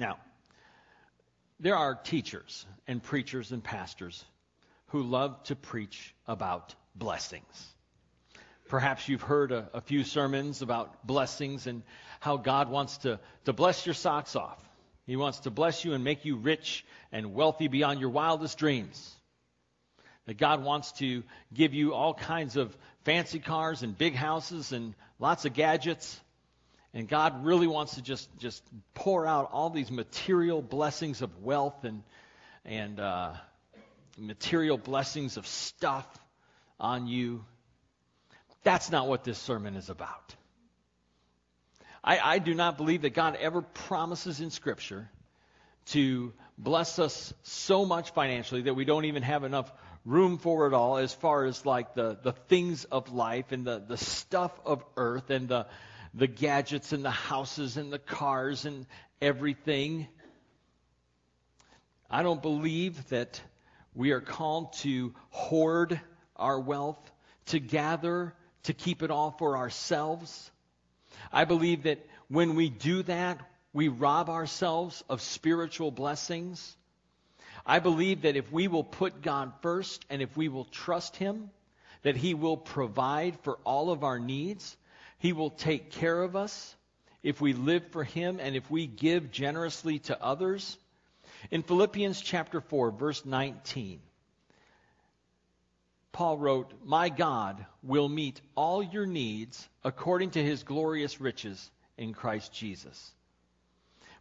Now, there are teachers and preachers and pastors who love to preach about blessings. Perhaps you've heard a, a, few sermons about blessings and how God wants to, to bless your socks off. He wants to bless you and make you rich and wealthy beyond your wildest dreams. That God wants to give you all kinds of fancy cars and big houses and lots of gadgets. And God really wants to just, just pour out all these material blessings of wealth and, and uh, material blessings of stuff on you. That's not what this sermon is about. I, I do not believe that God ever promises in Scripture to bless us so much financially that we don't even have enough room for it all as far as like the, the things of life and the, the stuff of earth and the, the gadgets and the houses and the cars and everything. I don't believe that we are called to hoard our wealth, to gather, to keep it all for ourselves. I believe that when we do that, we rob ourselves of spiritual blessings. I believe that if we will put God first and if we will trust Him, that He will provide for all of our needs. He will take care of us if we live for Him and if we give generously to others. In Philippians chapter 4, verse 19, Paul wrote, My God will meet all your needs according to his glorious riches in Christ Jesus.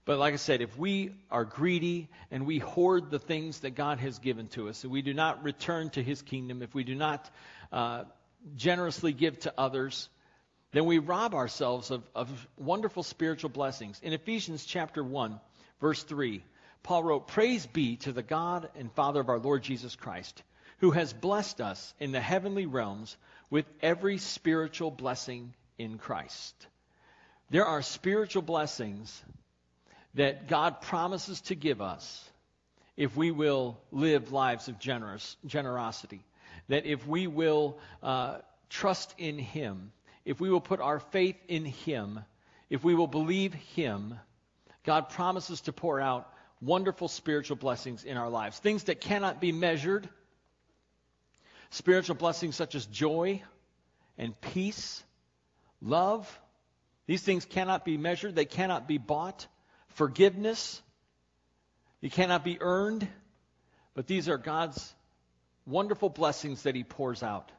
But like I said, if we are greedy and we hoard the things that God has given to us, and we do not return to his kingdom, if we do not uh, generously give to others, then we rob ourselves of, of wonderful spiritual blessings. In Ephesians chapter 1, verse 3, Paul wrote, Praise be to the God and Father of our Lord Jesus Christ who has blessed us in the heavenly realms with every spiritual blessing in Christ. There are spiritual blessings that God promises to give us if we will live lives of generous, generosity. That if we will uh, trust in Him, if we will put our faith in Him, if we will believe Him, God promises to pour out wonderful spiritual blessings in our lives. Things that cannot be measured, Spiritual blessings such as joy and peace, love, these things cannot be measured, they cannot be bought. Forgiveness, they cannot be earned, but these are God's wonderful blessings that He pours out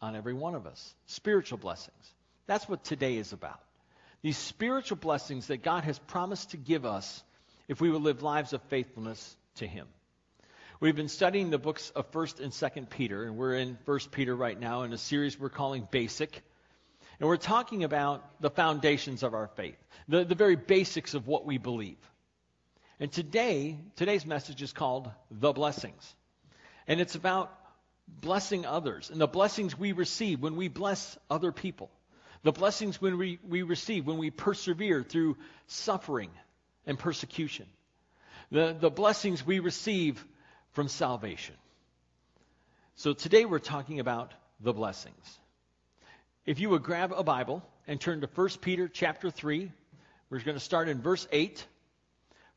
on every one of us. Spiritual blessings. That's what today is about. These spiritual blessings that God has promised to give us if we will live lives of faithfulness to Him. We've been studying the books of 1st and 2nd Peter, and we're in 1st Peter right now in a series we're calling Basic. And we're talking about the foundations of our faith, the, the very basics of what we believe. And today, today's message is called The Blessings. And it's about blessing others and the blessings we receive when we bless other people. The blessings when we, we receive when we persevere through suffering and persecution. The, the blessings we receive from salvation. So today we're talking about the blessings. If you would grab a Bible and turn to 1 Peter chapter 3, we're going to start in verse 8.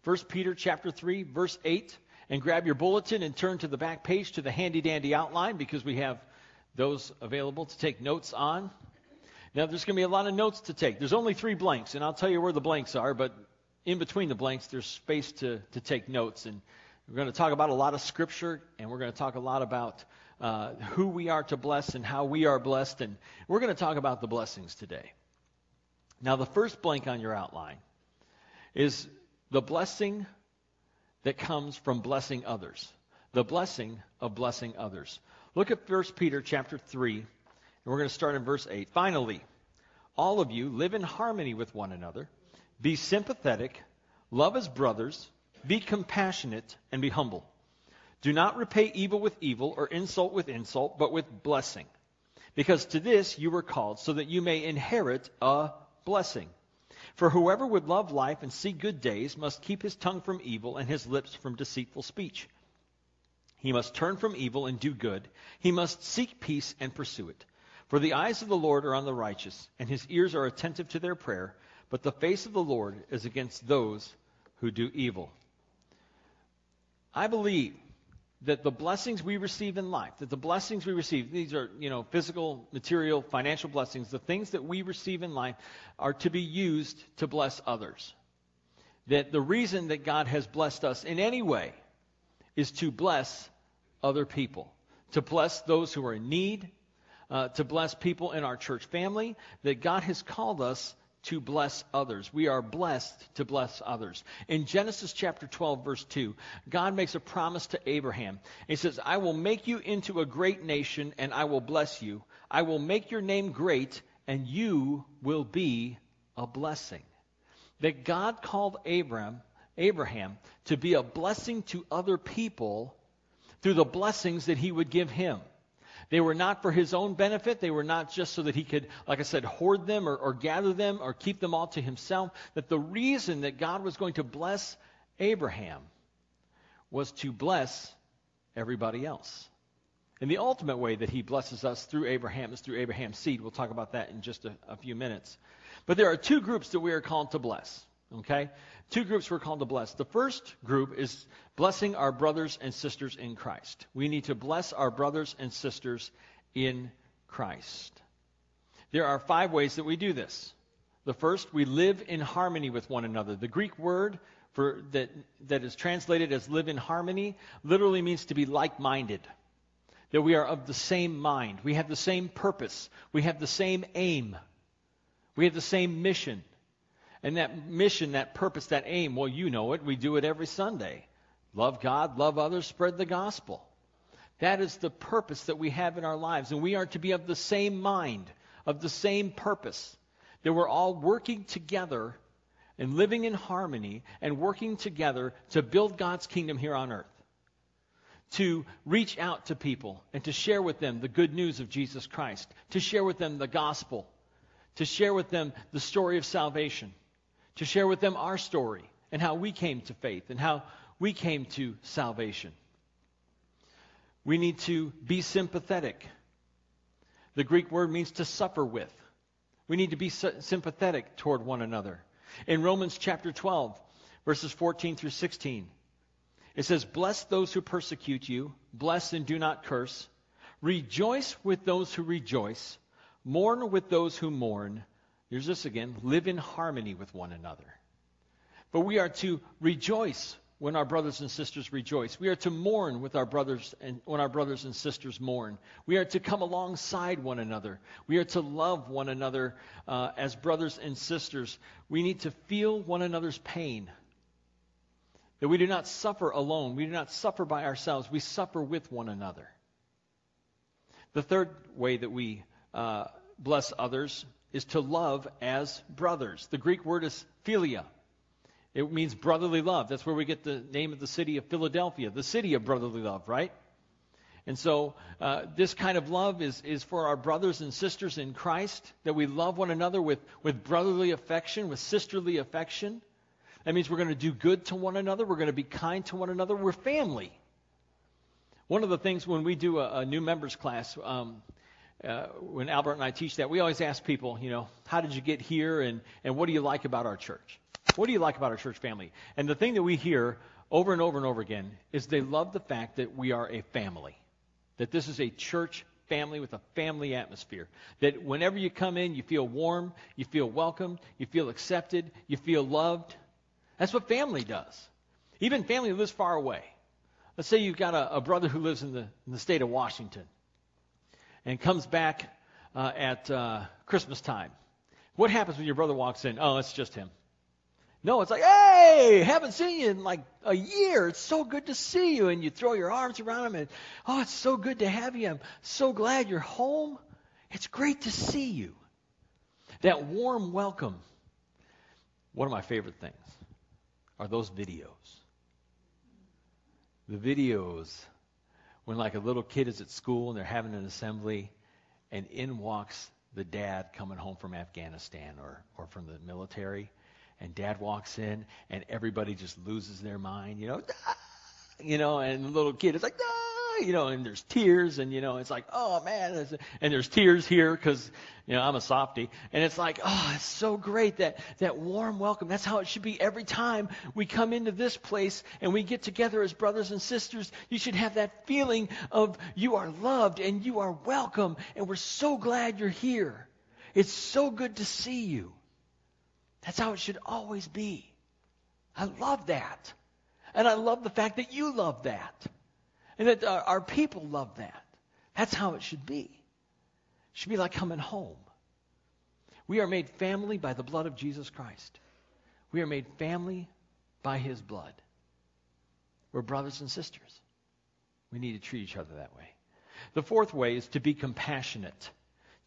1 Peter chapter 3, verse 8. And grab your bulletin and turn to the back page to the handy dandy outline because we have those available to take notes on. Now, there's going to be a lot of notes to take. There's only three blanks, and I'll tell you where the blanks are, but in between the blanks, there's space to, to take notes. And we're going to talk about a lot of scripture, and we're going to talk a lot about uh, who we are to bless and how we are blessed, and we're going to talk about the blessings today. Now, the first blank on your outline is the blessing that comes from blessing others. The blessing of blessing others. Look at 1 Peter chapter 3, and we're going to start in verse 8. Finally, all of you live in harmony with one another, be sympathetic, love as brothers, be compassionate and be humble. Do not repay evil with evil or insult with insult, but with blessing. Because to this you were called, so that you may inherit a blessing. For whoever would love life and see good days must keep his tongue from evil and his lips from deceitful speech. He must turn from evil and do good. He must seek peace and pursue it. For the eyes of the Lord are on the righteous, and his ears are attentive to their prayer, but the face of the Lord is against those who do evil. I believe that the blessings we receive in life, that the blessings we receive, these are, you know, physical, material, financial blessings, the things that we receive in life are to be used to bless others. That the reason that God has blessed us in any way is to bless other people, to bless those who are in need, uh, to bless people in our church family, that God has called us to bless others. We are blessed to bless others. In Genesis chapter 12, verse 2, God makes a promise to Abraham. He says, I will make you into a great nation, and I will bless you. I will make your name great, and you will be a blessing. That God called Abraham, Abraham to be a blessing to other people through the blessings that he would give him. They were not for his own benefit. They were not just so that he could, like I said, hoard them or, or gather them or keep them all to himself. That the reason that God was going to bless Abraham was to bless everybody else. And the ultimate way that he blesses us through Abraham is through Abraham's seed. We'll talk about that in just a, a few minutes. But there are two groups that we are called to bless. Okay? Two groups we're called to bless. The first group is blessing our brothers and sisters in Christ. We need to bless our brothers and sisters in Christ. There are five ways that we do this. The first, we live in harmony with one another. The Greek word for that, that is translated as live in harmony literally means to be like minded. That we are of the same mind. We have the same purpose. We have the same aim. We have the same mission. And that mission, that purpose, that aim, well, you know it. We do it every Sunday. Love God, love others, spread the gospel. That is the purpose that we have in our lives. And we are to be of the same mind, of the same purpose. That we're all working together and living in harmony and working together to build God's kingdom here on earth. To reach out to people and to share with them the good news of Jesus Christ. To share with them the gospel. To share with them the story of salvation to share with them our story and how we came to faith and how we came to salvation. We need to be sympathetic. The Greek word means to suffer with. We need to be sympathetic toward one another. In Romans chapter 12, verses 14 through 16, it says, Bless those who persecute you, bless and do not curse. Rejoice with those who rejoice, mourn with those who mourn. Here's this again live in harmony with one another. But we are to rejoice when our brothers and sisters rejoice. We are to mourn with our brothers and when our brothers and sisters mourn. We are to come alongside one another. We are to love one another uh, as brothers and sisters. We need to feel one another's pain. That we do not suffer alone. We do not suffer by ourselves. We suffer with one another. The third way that we uh, bless others is to love as brothers. The Greek word is philia. It means brotherly love. That's where we get the name of the city of Philadelphia, the city of brotherly love, right? And so, uh, this kind of love is, is for our brothers and sisters in Christ, that we love one another with, with brotherly affection, with sisterly affection. That means we're going to do good to one another. We're going to be kind to one another. We're family. One of the things when we do a, a new members class, um, uh, when Albert and I teach that, we always ask people, you know, how did you get here and, and what do you like about our church? What do you like about our church family? And the thing that we hear over and over and over again is they love the fact that we are a family, that this is a church family with a family atmosphere. That whenever you come in, you feel warm, you feel welcome, you feel accepted, you feel loved. That's what family does. Even family lives far away. Let's say you've got a, a brother who lives in the, in the state of Washington and comes back uh, at uh, Christmas time. What happens when your brother walks in? Oh, it's just him. No, it's like, hey, haven't seen you in like a year. It's so good to see you. And you throw your arms around him and, oh, it's so good to have you. I'm so glad you're home. It's great to see you. That warm welcome. One of my favorite things are those videos. The videos when like a little kid is at school and they're having an assembly and in walks the dad coming home from Afghanistan or, or from the military. And dad walks in and everybody just loses their mind, you know, you know, and the little kid is like, you know, and there's tears, and you know, it's like, oh man, and there's tears here because you know I'm a softy, and it's like, oh, it's so great that that warm welcome. That's how it should be every time we come into this place and we get together as brothers and sisters. You should have that feeling of you are loved and you are welcome, and we're so glad you're here. It's so good to see you. That's how it should always be. I love that. And I love the fact that you love that. And that our, people love that. That's how it should be. It should be like coming home. We are made family by the blood of Jesus Christ. We are made family by his blood. We're brothers and sisters. We need to treat each other that way. The fourth way is to be compassionate.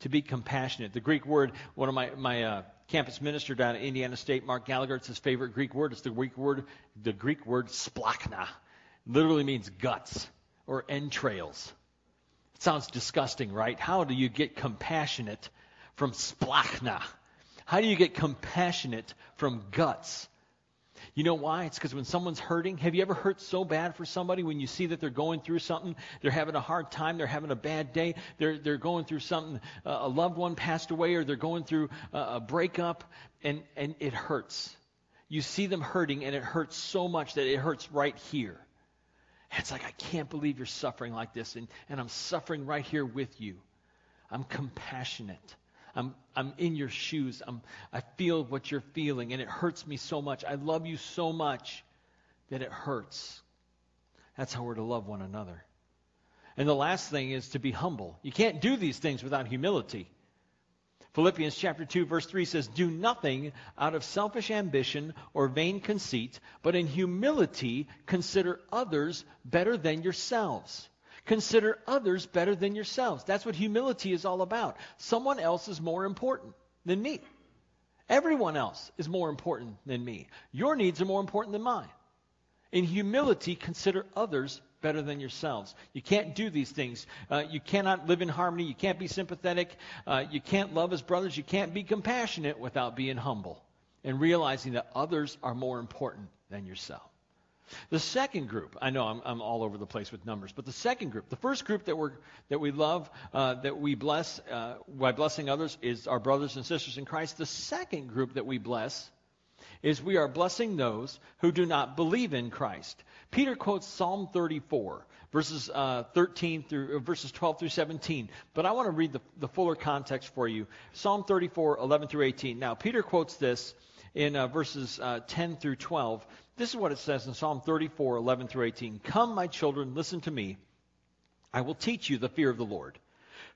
To be compassionate. The Greek word, one of my, my uh, campus minister down at Indiana State, Mark Gallagher, it's his favorite Greek word. It's the Greek word, the Greek word splanchna. Literally means guts or entrails. It sounds disgusting, right? How do you get compassionate from splanchna? How do you get compassionate from guts? You know why? It's because when someone's hurting, have you ever hurt so bad for somebody when you see that they're going through something? They're having a hard time. They're having a bad day. They're, they're going through something. Uh, a loved one passed away or they're going through a breakup and, and it hurts. You see them hurting and it hurts so much that it hurts right here. It's like, I can't believe you're suffering like this and, and I'm suffering right here with you. I'm compassionate. I'm, I'm in your shoes. I'm, I feel what you're feeling, and it hurts me so much. I love you so much that it hurts. That's how we're to love one another. And the last thing is to be humble. You can't do these things without humility. Philippians chapter 2 verse 3 says, "Do nothing out of selfish ambition or vain conceit, but in humility consider others better than yourselves." Consider others better than yourselves. That's what humility is all about. Someone else is more important than me. Everyone else is more important than me. Your needs are more important than mine. In humility, consider others better than yourselves. You can't do these things. Uh, you cannot live in harmony. You can't be sympathetic. Uh, you can't love as brothers. You can't be compassionate without being humble and realizing that others are more important than yourself. The second group, I know I'm, I'm, all over the place with numbers, but the second group, the first group that, we're, that we love, uh, that we bless uh, by blessing others, is our brothers and sisters in Christ. The second group that we bless is we are blessing those who do not believe in Christ. Peter quotes Psalm 34, verses uh, 13 through uh, verses 12 through 17. But I want to read the, the fuller context for you. Psalm 34, 11 through 18. Now, Peter quotes this in uh, verses uh, 10 through 12. This is what it says in Psalm 34, 11 through 18. Come, my children, listen to me. I will teach you the fear of the Lord.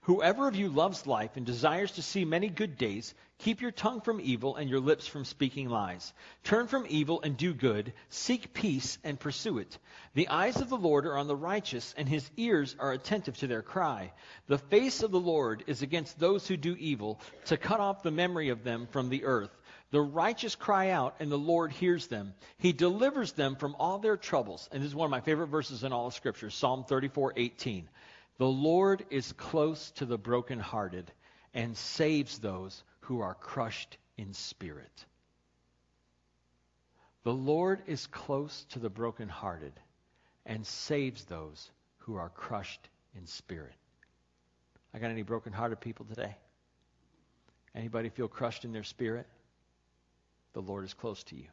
Whoever of you loves life and desires to see many good days, keep your tongue from evil and your lips from speaking lies. Turn from evil and do good. Seek peace and pursue it. The eyes of the Lord are on the righteous, and his ears are attentive to their cry. The face of the Lord is against those who do evil, to cut off the memory of them from the earth. The righteous cry out, and the Lord hears them. He delivers them from all their troubles. And this is one of my favorite verses in all of Scripture Psalm 34 18. The Lord is close to the brokenhearted and saves those who are crushed in spirit. The Lord is close to the brokenhearted and saves those who are crushed in spirit. I got any brokenhearted people today? Anybody feel crushed in their spirit? the Lord is close to you.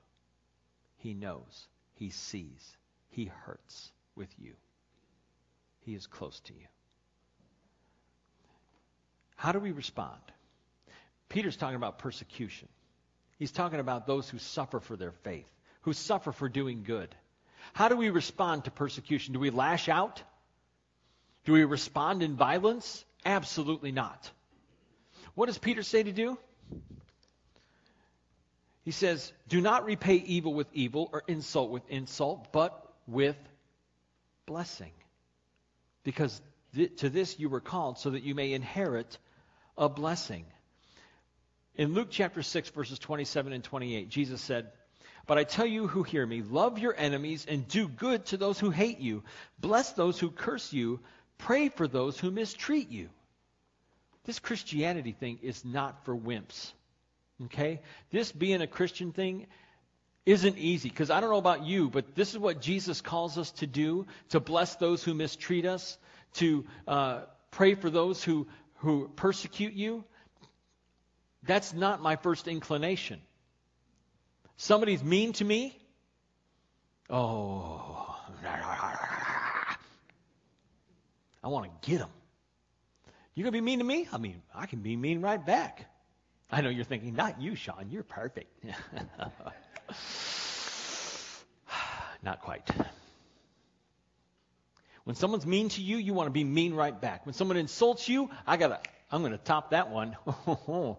He knows. He sees. He hurts with you. He is close to you. How do we respond? Peter's talking about persecution. He's talking about those who suffer for their faith, who suffer for doing good. How do we respond to persecution? Do we lash out? Do we respond in violence? Absolutely not. What does Peter say to do? He says, Do not repay evil with evil or insult with insult, but with blessing. Because to this you were called, so that you may inherit a blessing. In Luke chapter 6, verses 27 and 28, Jesus said, But I tell you who hear me, love your enemies and do good to those who hate you. Bless those who curse you. Pray for those who mistreat you. This Christianity thing is not for wimps. Okay? This being a Christian thing, isn't easy because I don't know about you, but this is what Jesus calls us to do to bless those who mistreat us, to uh, pray for those who, who persecute you. That's not my first inclination. Somebody's mean to me. Oh, I want to get them. You're gonna be mean to me? I mean, I can be mean right back. I know you're thinking, not you, Sean. You're perfect. not quite. When someone's mean to you, you want to be mean right back. When someone insults you, I gotta, I'm gonna top that one.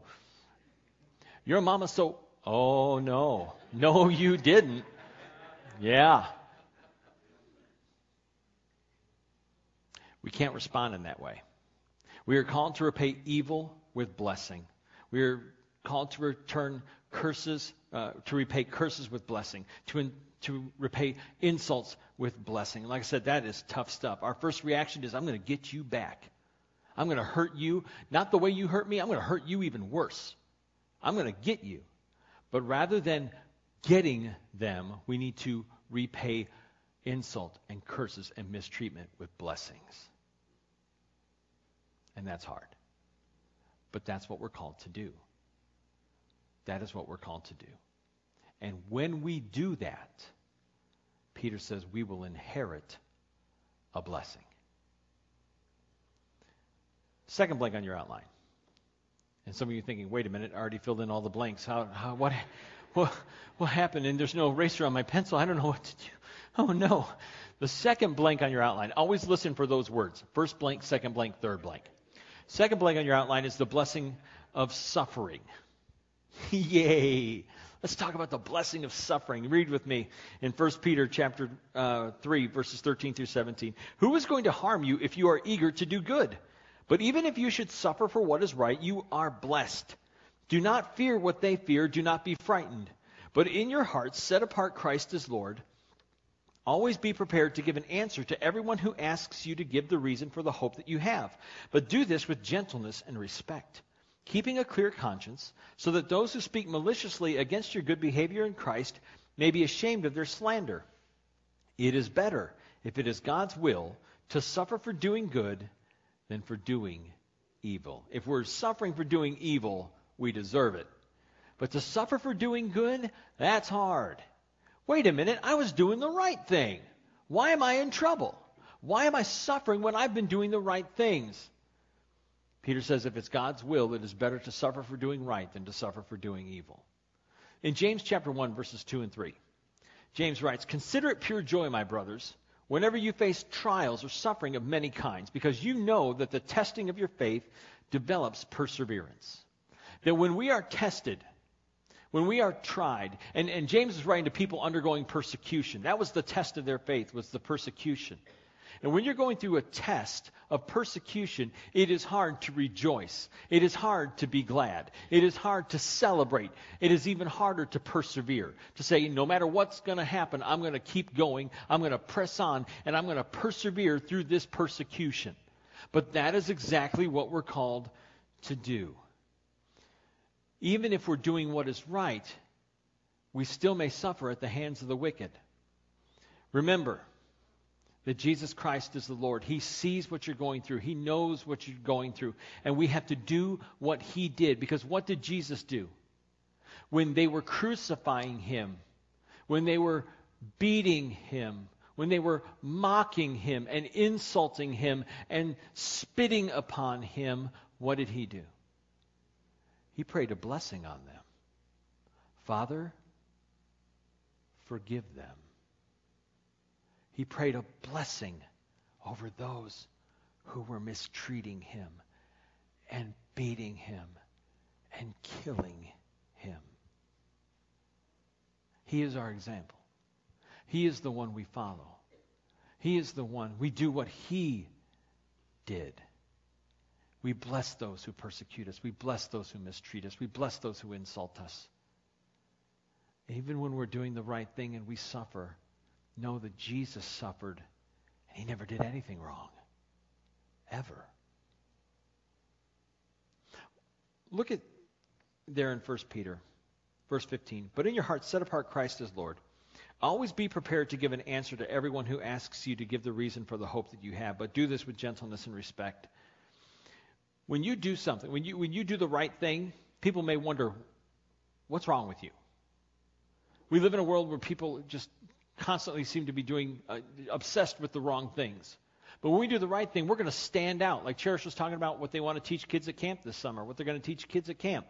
Your mama so, oh no, no, you didn't. Yeah. We can't respond in that way. We are called to repay evil with blessing. We are called to return curses, uh, to repay curses with blessing, to, in, to repay insults with blessing. Like I said, that is tough stuff. Our first reaction is, I'm going to get you back. I'm going to hurt you, not the way you hurt me, I'm going to hurt you even worse. I'm going to get you. But rather than getting them, we need to repay insult and curses and mistreatment with blessings. And that's hard. But that's what we're called to do. That is what we're called to do. And when we do that, Peter says we will inherit a blessing. Second blank on your outline. And some of you thinking, wait a minute, I already filled in all the blanks. How, how, what, what, what happened? And there's no eraser on my pencil. I don't know what to do. Oh, no. The second blank on your outline, always listen for those words. First blank, second blank, third blank. Second blank on your outline is the blessing of suffering. Yay. Let's talk about the blessing of suffering. Read with me in 1 Peter chapter uh, 3, verses 13 through 17. Who is going to harm you if you are eager to do good? But even if you should suffer for what is right, you are blessed. Do not fear what they fear. Do not be frightened. But in your hearts, set apart Christ as Lord. Always be prepared to give an answer to everyone who asks you to give the reason for the hope that you have. But do this with gentleness and respect, keeping a clear conscience, so that those who speak maliciously against your good behavior in Christ may be ashamed of their slander. It is better, if it is God's will, to suffer for doing good than for doing evil. If we're suffering for doing evil, we deserve it. But to suffer for doing good, that's hard. Wait a minute, I was doing the right thing. Why am I in trouble? Why am I suffering when I've been doing the right things? Peter says if it's God's will, it is better to suffer for doing right than to suffer for doing evil. In James chapter 1 verses 2 and 3, James writes, "Consider it pure joy, my brothers, whenever you face trials or suffering of many kinds, because you know that the testing of your faith develops perseverance." That when we are tested, when we are tried, and, and James is writing to people undergoing persecution. That was the test of their faith, was the persecution. And when you're going through a test of persecution, it is hard to rejoice. It is hard to be glad. It is hard to celebrate. It is even harder to persevere. To say, no matter what's going to happen, I'm going to keep going. I'm going to press on, and I'm going to persevere through this persecution. But that is exactly what we're called to do even if we're doing what is right, we still may suffer at the hands of the wicked. Remember that Jesus Christ is the Lord. He sees what you're going through, He knows what you're going through. And we have to do what He did. Because what did Jesus do? When they were crucifying Him, when they were beating Him, when they were mocking Him and insulting Him and spitting upon Him, what did He do? he prayed a blessing on them. Father, forgive them. He prayed a blessing over those who were mistreating him and beating him and killing him. He is our example. He is the one we follow. He is the one. We do what he did. We bless those who persecute us. We bless those who mistreat us. We bless those who insult us. Even when we're doing the right thing and we suffer, know that Jesus suffered and he never did anything wrong. Ever. Look at there in 1 Peter Verse 15. But in your heart, set apart Christ as Lord. Always be prepared to give an answer to everyone who asks you to give the reason for the hope that you have, but do this with gentleness and respect. When you do something, when you, when you do the right thing, people may wonder, what's wrong with you? We live in a world where people just constantly seem to be doing, uh, obsessed with the wrong things. But when we do the right thing, we're going to stand out. Like Cherish was talking about what they want to teach kids at camp this summer, what they're going to teach kids at camp.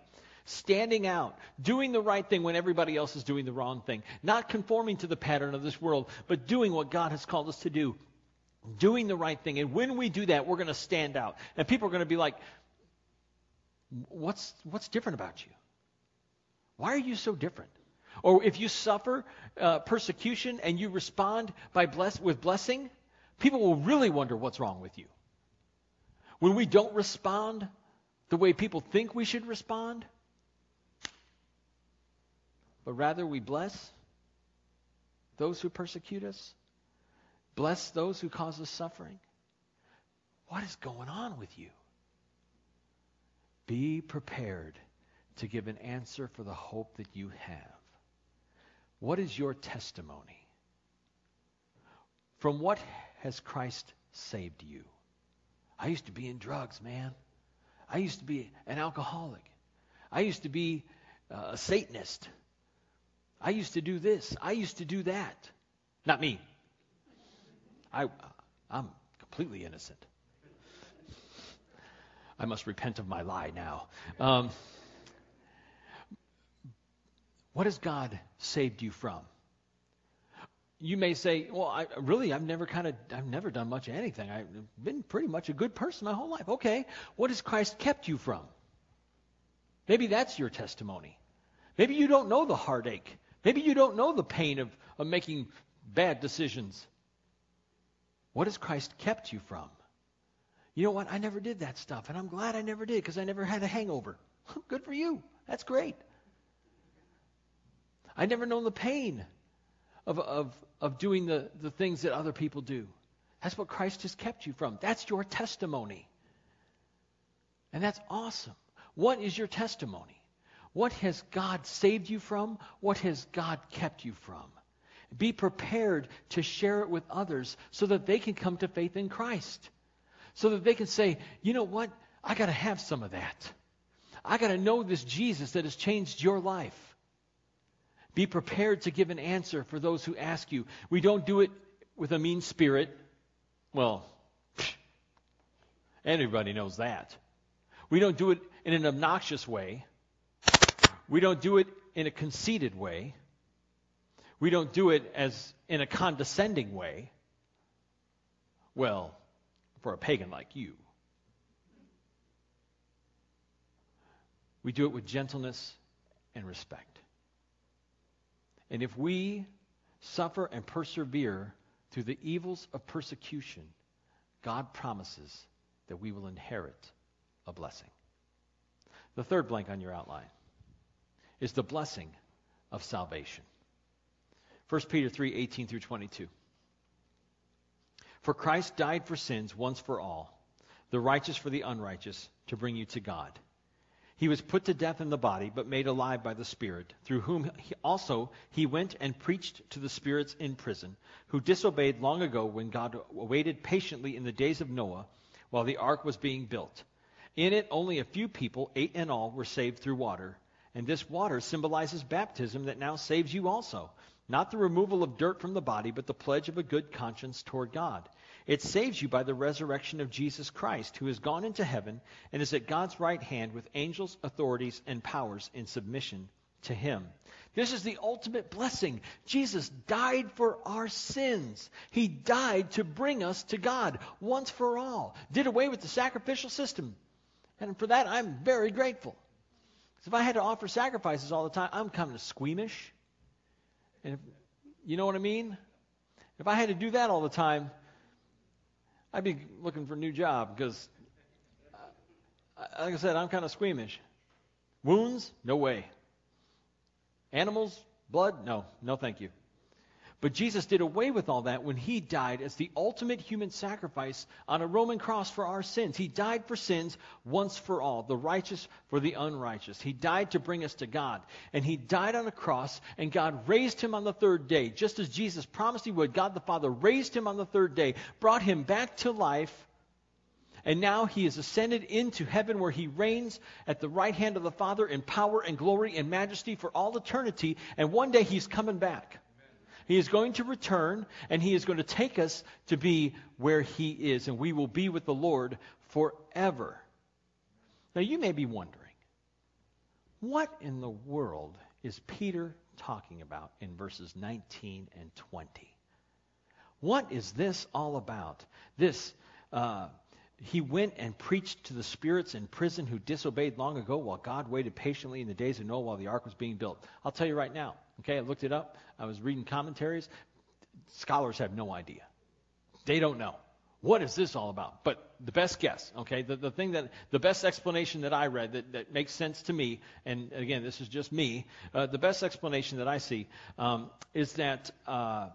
Standing out, doing the right thing when everybody else is doing the wrong thing. Not conforming to the pattern of this world, but doing what God has called us to do. Doing the right thing. And when we do that, we're going to stand out. And people are going to be like, what's, what's different about you? Why are you so different? Or if you suffer uh, persecution and you respond by bless, with blessing, people will really wonder what's wrong with you. When we don't respond the way people think we should respond, but rather we bless those who persecute us, bless those who cause us suffering. What is going on with you? Be prepared to give an answer for the hope that you have. What is your testimony? From what has Christ saved you? I used to be in drugs, man. I used to be an alcoholic. I used to be uh, a Satanist. I used to do this. I used to do that. Not me. I, I'm completely innocent. I must repent of my lie now. Um, what has God saved you from? You may say, "Well, I, really, I've never kind of, I've never done much of anything. I've been pretty much a good person my whole life." Okay, what has Christ kept you from? Maybe that's your testimony. Maybe you don't know the heartache. Maybe you don't know the pain of, of making bad decisions. What has Christ kept you from? You know what? I never did that stuff, and I'm glad I never did because I never had a hangover. Good for you. That's great. I never known the pain of, of, of doing the, the things that other people do. That's what Christ has kept you from. That's your testimony. And that's awesome. What is your testimony? What has God saved you from? What has God kept you from? Be prepared to share it with others so that they can come to faith in Christ. So that they can say, you know what? I got to have some of that. I got to know this Jesus that has changed your life. Be prepared to give an answer for those who ask you. We don't do it with a mean spirit. Well, everybody knows that. We don't do it in an obnoxious way. We don't do it in a conceited way. We don't do it as in a condescending way. Well, for a pagan like you. We do it with gentleness and respect. And if we suffer and persevere through the evils of persecution, God promises that we will inherit a blessing. The third blank on your outline is the blessing of salvation. 1 Peter 3 18 through 22. For Christ died for sins once for all, the righteous for the unrighteous, to bring you to God. He was put to death in the body, but made alive by the Spirit, through whom he also he went and preached to the spirits in prison, who disobeyed long ago when God waited patiently in the days of Noah while the ark was being built. In it, only a few people, eight in all, were saved through water. And this water symbolizes baptism that now saves you also. Not the removal of dirt from the body, but the pledge of a good conscience toward God. It saves you by the resurrection of Jesus Christ, who has gone into heaven and is at God's right hand with angels, authorities, and powers in submission to him. This is the ultimate blessing. Jesus died for our sins. He died to bring us to God once for all. Did away with the sacrificial system. And for that, I'm very grateful. Because if I had to offer sacrifices all the time, I'm kind of squeamish. And if, you know what I mean? If I had to do that all the time, I'd be looking for a new job because, like I said, I'm kind of squeamish. Wounds? No way. Animals? Blood? No. No, thank you. But Jesus did away with all that when he died as the ultimate human sacrifice on a Roman cross for our sins. He died for sins once for all, the righteous for the unrighteous. He died to bring us to God. And he died on a cross, and God raised him on the third day. Just as Jesus promised he would, God the Father raised him on the third day, brought him back to life. And now he is ascended into heaven where he reigns at the right hand of the Father in power and glory and majesty for all eternity. And one day he's coming back. He is going to return, and He is going to take us to be where He is, and we will be with the Lord forever. Now, you may be wondering, what in the world is Peter talking about in verses 19 and 20? What is this all about? This, uh, he went and preached to the spirits in prison who disobeyed long ago while God waited patiently in the days of Noah while the ark was being built. I'll tell you right now, okay, I looked it up. I was reading commentaries. Scholars have no idea. They don't know. What is this all about? But the best guess, okay, the, the thing that, the best explanation that I read that, that makes sense to me, and again, this is just me, uh, the best explanation that I see um, is that uh,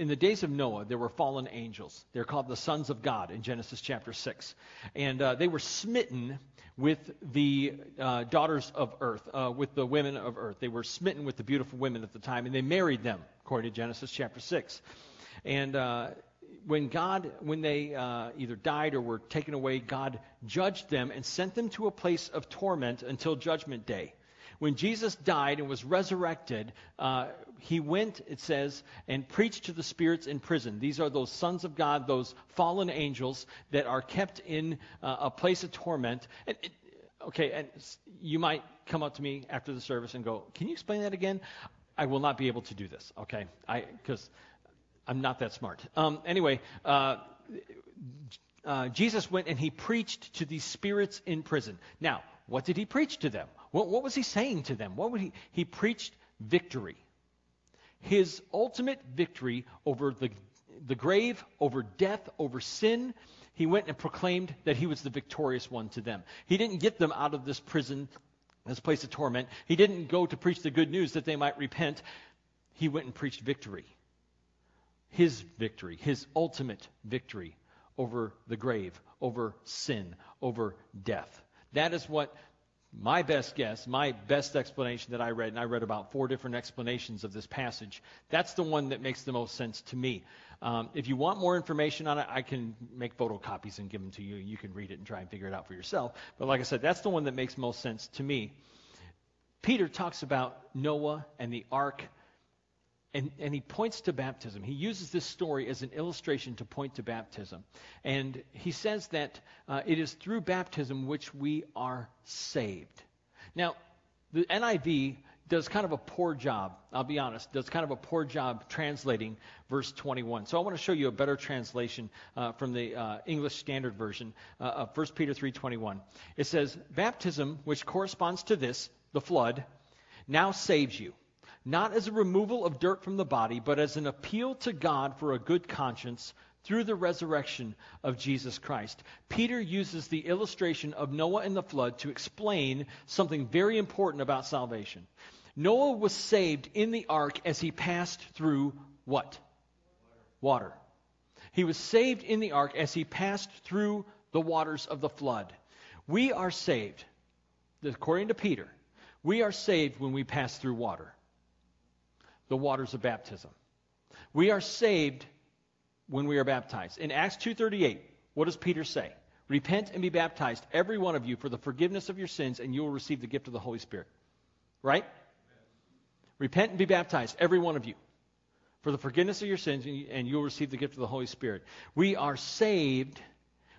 in the days of Noah, there were fallen angels. They're called the sons of God in Genesis chapter 6. And uh, they were smitten with the uh, daughters of earth, uh, with the women of earth. They were smitten with the beautiful women at the time, and they married them, according to Genesis chapter 6. And uh, when God, when they uh, either died or were taken away, God judged them and sent them to a place of torment until judgment day. When Jesus died and was resurrected, uh, he went, it says, and preached to the spirits in prison. These are those sons of God, those fallen angels that are kept in uh, a place of torment. And it, okay, and you might come up to me after the service and go, "Can you explain that again?" I will not be able to do this. Okay, I because I'm not that smart. Um, anyway. Uh, uh, Jesus went and he preached to these spirits in prison. Now, what did he preach to them? What, what was he saying to them? What would he? He preached victory. His ultimate victory over the, the grave, over death, over sin. He went and proclaimed that he was the victorious one to them. He didn't get them out of this prison, this place of torment. He didn't go to preach the good news that they might repent. He went and preached victory. His victory, his ultimate victory over the grave, over sin, over death. That is what my best guess, my best explanation that I read, and I read about four different explanations of this passage, that's the one that makes the most sense to me. Um, if you want more information on it, I can make photocopies and give them to you. You can read it and try and figure it out for yourself. But like I said, that's the one that makes most sense to me. Peter talks about Noah and the ark and, and he points to baptism. He uses this story as an illustration to point to baptism. And he says that uh, it is through baptism which we are saved. Now, the NIV does kind of a poor job, I'll be honest, does kind of a poor job translating verse 21. So I want to show you a better translation uh, from the uh, English Standard Version uh, of 1 Peter 3.21. It says, Baptism, which corresponds to this, the flood, now saves you not as a removal of dirt from the body, but as an appeal to God for a good conscience through the resurrection of Jesus Christ. Peter uses the illustration of Noah and the flood to explain something very important about salvation. Noah was saved in the ark as he passed through what? Water. He was saved in the ark as he passed through the waters of the flood. We are saved, according to Peter, we are saved when we pass through water the waters of baptism. We are saved when we are baptized. In Acts 2:38, what does Peter say? Repent and be baptized, every one of you, for the forgiveness of your sins, and you will receive the gift of the Holy Spirit. Right? Repent and be baptized, every one of you, for the forgiveness of your sins, and you will receive the gift of the Holy Spirit. We are saved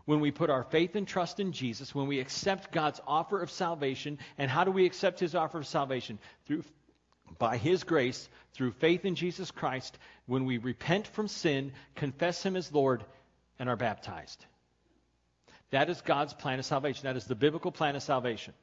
when we put our faith and trust in Jesus, when we accept God's offer of salvation. And how do we accept his offer of salvation? Through by His grace, through faith in Jesus Christ, when we repent from sin, confess Him as Lord, and are baptized. That is God's plan of salvation. That is the biblical plan of salvation.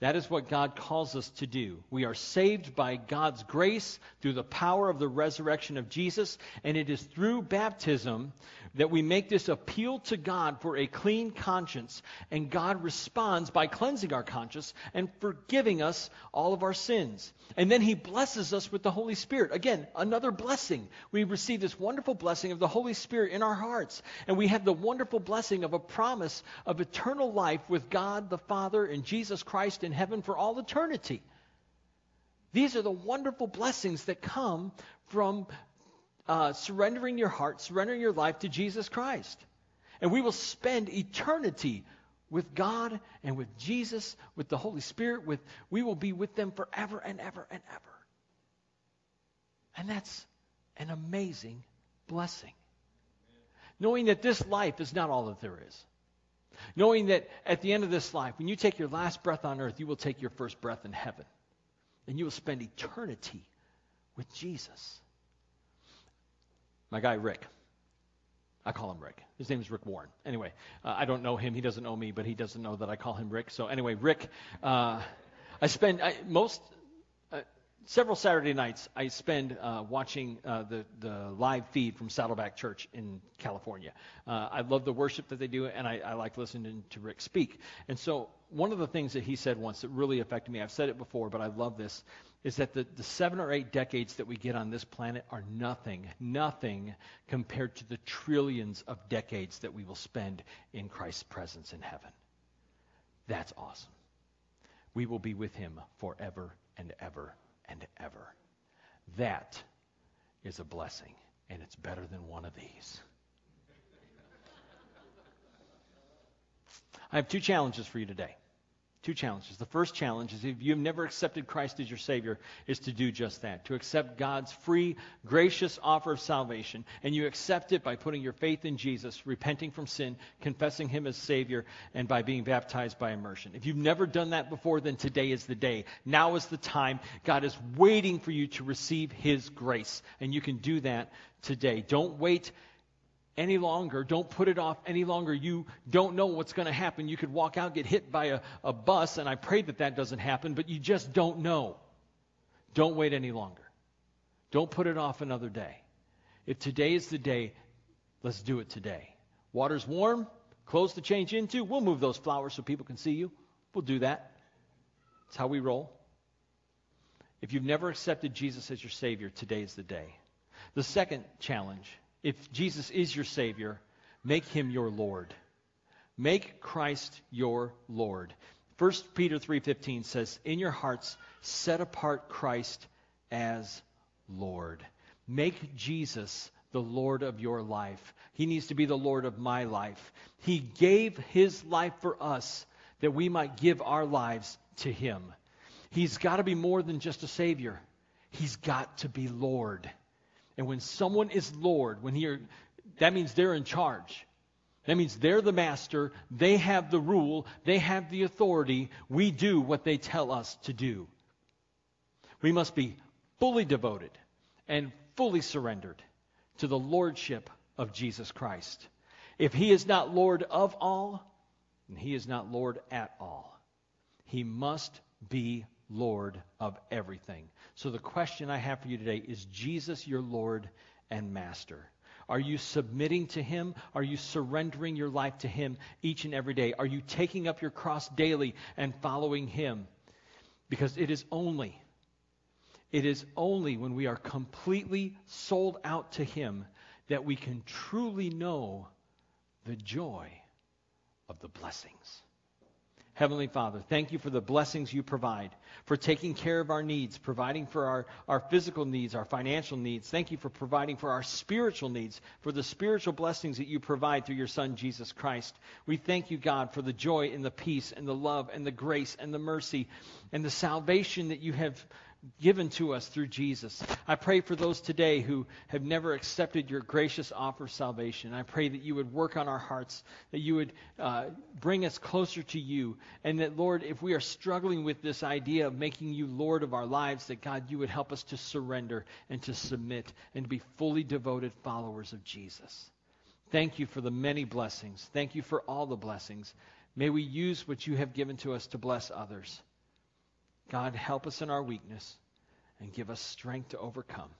That is what God calls us to do. We are saved by God's grace through the power of the resurrection of Jesus, and it is through baptism that we make this appeal to God for a clean conscience, and God responds by cleansing our conscience and forgiving us all of our sins. And then He blesses us with the Holy Spirit. Again, another blessing. We receive this wonderful blessing of the Holy Spirit in our hearts, and we have the wonderful blessing of a promise of eternal life with God the Father and Jesus Christ in heaven for all eternity. These are the wonderful blessings that come from uh, surrendering your heart, surrendering your life to Jesus Christ. And we will spend eternity with God and with Jesus, with the Holy Spirit, with we will be with them forever and ever and ever. And that's an amazing blessing. Knowing that this life is not all that there is. Knowing that at the end of this life, when you take your last breath on earth, you will take your first breath in heaven. And you will spend eternity with Jesus. My guy, Rick. I call him Rick. His name is Rick Warren. Anyway, uh, I don't know him. He doesn't know me, but he doesn't know that I call him Rick. So anyway, Rick, uh, I spend I, most several Saturday nights I spend uh, watching uh, the the live feed from Saddleback Church in California. Uh, I love the worship that they do, and I, I like listening to Rick speak. And so one of the things that he said once that really affected me. I've said it before, but I love this is that the, the seven or eight decades that we get on this planet are nothing, nothing compared to the trillions of decades that we will spend in Christ's presence in heaven. That's awesome. We will be with him forever and ever and ever. That is a blessing, and it's better than one of these. I have two challenges for you today. Two challenges. The first challenge is if you've never accepted Christ as your Savior, is to do just that. To accept God's free, gracious offer of salvation. And you accept it by putting your faith in Jesus, repenting from sin, confessing Him as Savior, and by being baptized by immersion. If you've never done that before, then today is the day. Now is the time. God is waiting for you to receive His grace. And you can do that today. Don't wait any longer. Don't put it off any longer. You don't know what's going to happen. You could walk out, get hit by a, a bus, and I pray that that doesn't happen, but you just don't know. Don't wait any longer. Don't put it off another day. If today is the day, let's do it today. Water's warm, clothes to change into. We'll move those flowers so people can see you. We'll do that. That's how we roll. If you've never accepted Jesus as your Savior, today is the day. The second challenge if Jesus is your Savior, make him your Lord. Make Christ your Lord. 1 Peter 3:15 says, "In your hearts set apart Christ as Lord." Make Jesus the Lord of your life. He needs to be the Lord of my life. He gave his life for us that we might give our lives to him. He's got to be more than just a savior. He's got to be Lord. And when someone is Lord, when he, that means they're in charge. That means they're the master. They have the rule. They have the authority. We do what they tell us to do. We must be fully devoted and fully surrendered to the lordship of Jesus Christ. If he is not Lord of all, then he is not Lord at all. He must be Lord of everything. So the question I have for you today is Jesus your Lord and Master? Are you submitting to Him? Are you surrendering your life to Him each and every day? Are you taking up your cross daily and following Him? Because it is only, it is only when we are completely sold out to Him that we can truly know the joy of the blessings. Heavenly Father, thank you for the blessings you provide, for taking care of our needs, providing for our, our physical needs, our financial needs. Thank you for providing for our spiritual needs, for the spiritual blessings that you provide through your Son, Jesus Christ. We thank you, God, for the joy and the peace and the love and the grace and the mercy and the salvation that you have given to us through Jesus. I pray for those today who have never accepted your gracious offer of salvation. I pray that you would work on our hearts, that you would uh, bring us closer to you, and that, Lord, if we are struggling with this idea of making you Lord of our lives, that, God, you would help us to surrender and to submit and be fully devoted followers of Jesus. Thank you for the many blessings. Thank you for all the blessings. May we use what you have given to us to bless others. God, help us in our weakness and give us strength to overcome.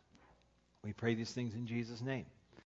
We pray these things in Jesus' name.